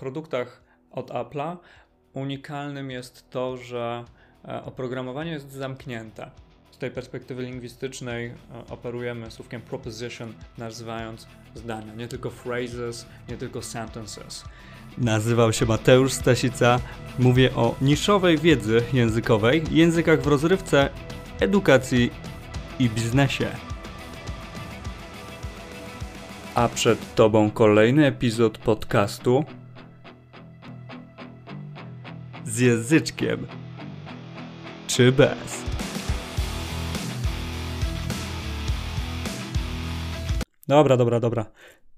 produktach od Apple'a unikalnym jest to, że e, oprogramowanie jest zamknięte. Z tej perspektywy lingwistycznej e, operujemy słówkiem proposition, nazywając zdania, nie tylko phrases, nie tylko sentences. Nazywam się Mateusz Stasica. Mówię o niszowej wiedzy językowej, językach w rozrywce, edukacji i biznesie. A przed Tobą kolejny epizod podcastu z języczkiem czy bez. Dobra, dobra, dobra.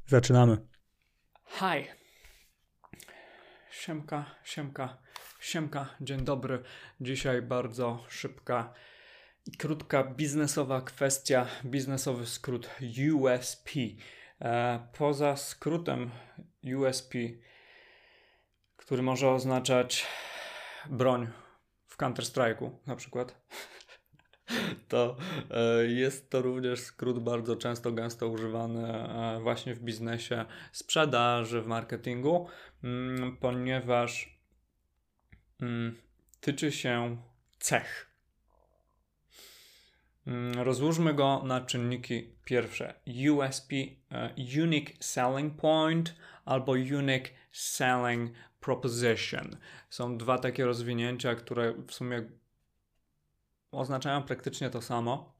Zaczynamy. Hi. Siemka, siemka, siemka, dzień dobry. Dzisiaj bardzo szybka i krótka biznesowa kwestia, biznesowy skrót USP. E, poza skrótem USP, który może oznaczać broń w Counter-Strike'u na przykład, to e, jest to również skrót bardzo często, gęsto używany e, właśnie w biznesie sprzedaży, w marketingu, mm, ponieważ mm, tyczy się cech. Mm, rozłóżmy go na czynniki pierwsze. USP, e, Unique Selling Point albo Unique Selling Proposition. Są dwa takie rozwinięcia, które w sumie oznaczają praktycznie to samo.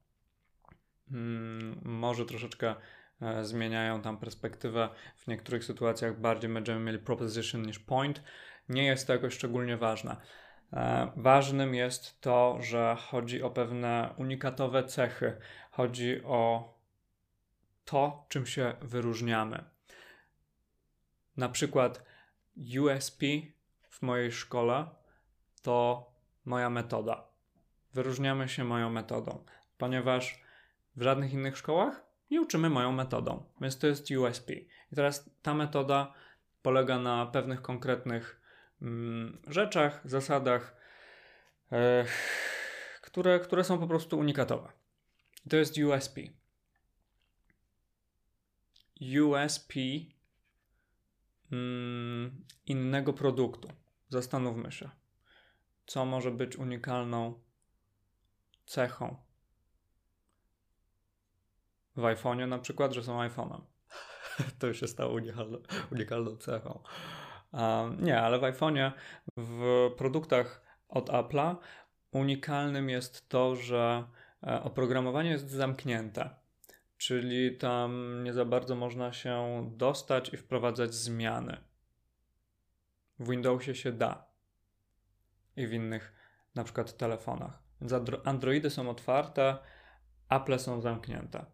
Hmm, może troszeczkę e, zmieniają tam perspektywę. W niektórych sytuacjach bardziej będziemy mieli proposition niż point. Nie jest to jakoś szczególnie ważne. E, ważnym jest to, że chodzi o pewne unikatowe cechy. Chodzi o to, czym się wyróżniamy. Na przykład USP w mojej szkole to moja metoda wyróżniamy się moją metodą, ponieważ w żadnych innych szkołach nie uczymy moją metodą, więc to jest USP. I teraz ta metoda polega na pewnych konkretnych mm, rzeczach, zasadach, e, które, które są po prostu unikatowe. To jest USP. USP mm, innego produktu. Zastanówmy się, co może być unikalną cechą. W iPhone'ie na przykład, że są iPhone'em. to już się stało unikalną, unikalną cechą. Um, nie, ale w iPhone'ie, w produktach od Apple'a unikalnym jest to, że e, oprogramowanie jest zamknięte. Czyli tam nie za bardzo można się dostać i wprowadzać zmiany. W Windowsie się da. I w innych, na przykład telefonach. Więc Androidy są otwarte, Apple są zamknięte.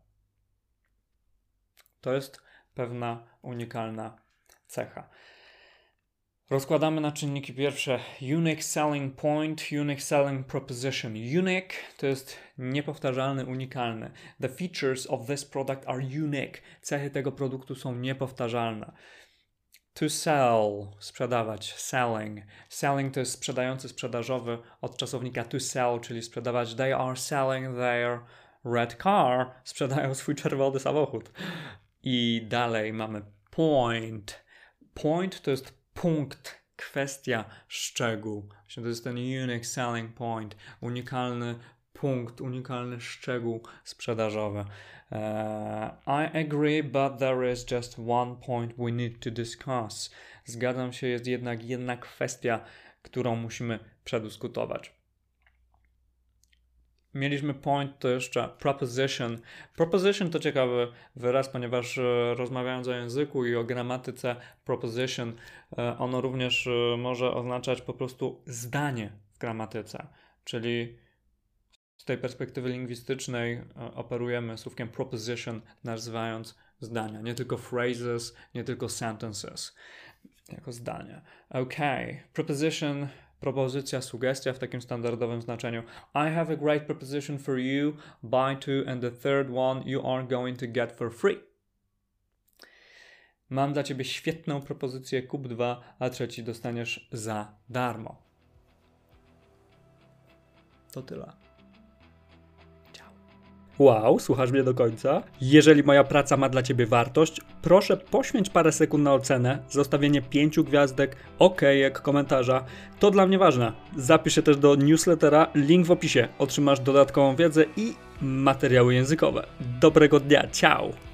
To jest pewna unikalna cecha. Rozkładamy na czynniki pierwsze Unique Selling Point, Unique Selling Proposition. Unique to jest niepowtarzalny, unikalny. The features of this product are unique. Cechy tego produktu są niepowtarzalne. To sell, sprzedawać, selling. Selling to jest sprzedający, sprzedażowy od czasownika to sell, czyli sprzedawać. They are selling their red car, sprzedają swój czerwony samochód. I dalej mamy point. Point to jest punkt, kwestia, szczegół. To jest ten unique selling point, unikalny punkt, unikalny szczegół sprzedażowy. Uh, I agree, but there is just one point we need to discuss. Zgadzam się, jest jednak jedna kwestia, którą musimy przedyskutować. Mieliśmy point, to jeszcze proposition. Proposition to ciekawy wyraz, ponieważ e, rozmawiając o języku i o gramatyce proposition, e, ono również e, może oznaczać po prostu zdanie w gramatyce, czyli z tej perspektywy lingwistycznej operujemy słówkiem proposition, nazywając zdania, nie tylko phrases, nie tylko sentences, jako zdania. Ok, proposition, propozycja, sugestia w takim standardowym znaczeniu. I have a great proposition for you, buy two and the third one you are going to get for free. Mam dla ciebie świetną propozycję, kup dwa, a trzeci dostaniesz za darmo. To tyle. Wow, słuchasz mnie do końca? Jeżeli moja praca ma dla Ciebie wartość, proszę poświęć parę sekund na ocenę, zostawienie pięciu gwiazdek, okejek, komentarza. To dla mnie ważne. Zapisz się też do newslettera, link w opisie. Otrzymasz dodatkową wiedzę i materiały językowe. Dobrego dnia, ciao!